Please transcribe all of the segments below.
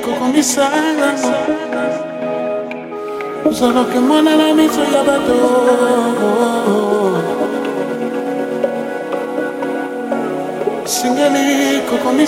con mi sangue Sono che mona la mi soy abado Singelico con mi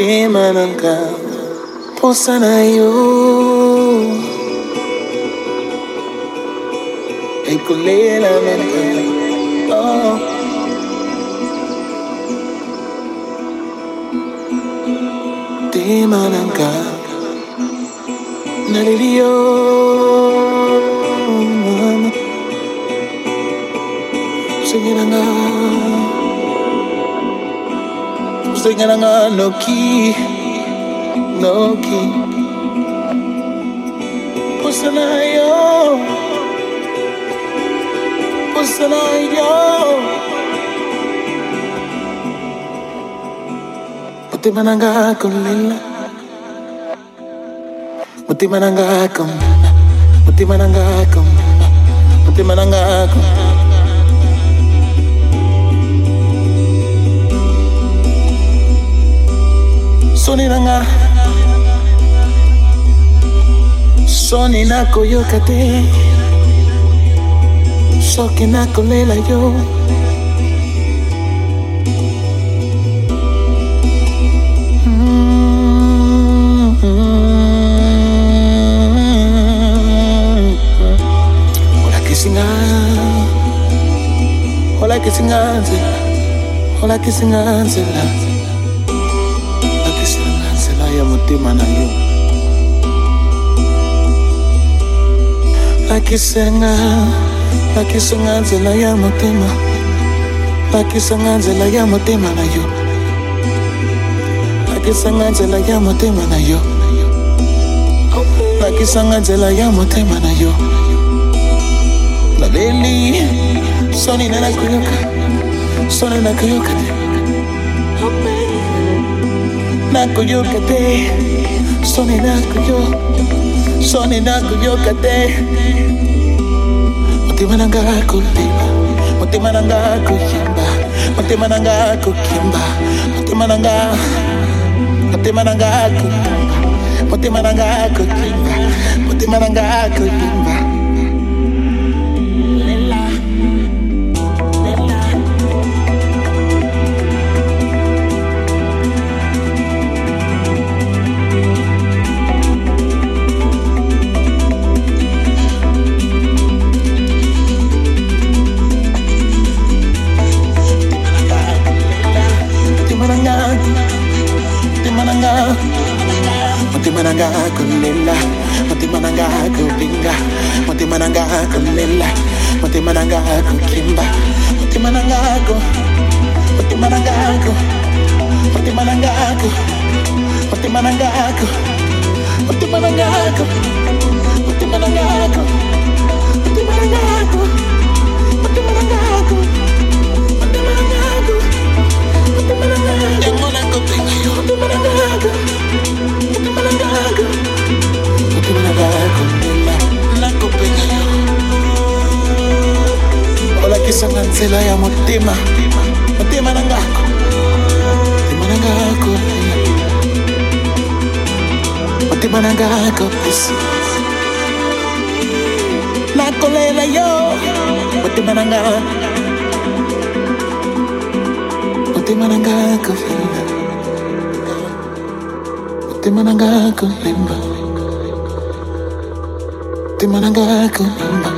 motema na nga mposa na yo. Ekolela na nah, no key, no key. Pussy nah, yo, pussy nah, yo. Puti mananga kumila, puti mananga kumila, puti mananga kumila, puti mananga akong. Ana Sonina Coyocate Sokina Colela yo. Hola que singa Hola que singa Hola que singa lakisenga lakisenga nzela ya motema. Lakisanga nzela ya motema na yo. Lakisanga nzela ya motema na yo. Lakisanga nzela ya motema na yo. Naleli soni na nakoyoka soni nakoyoka te. Nakuyoka te. Soni nakuyo sonena koyoka te. Motema na nga kolema motema na nga koyemba motema na nga kokimba motema na nga motema na nga kokimba motema na nga kokimba motema na nga koyemba kulila matimananga kupinga matimananga mati matimananga kukimba matimananga ku matimananga ku matimananga ku matimananga ku matimananga ku matimananga ku usanganiselayo mutima. Mutima nangakho mutima nangakho mutima nangakho nakolela yo. Mutima nangakho mutima nangakho mutima nangakho limba mutima nangakho limba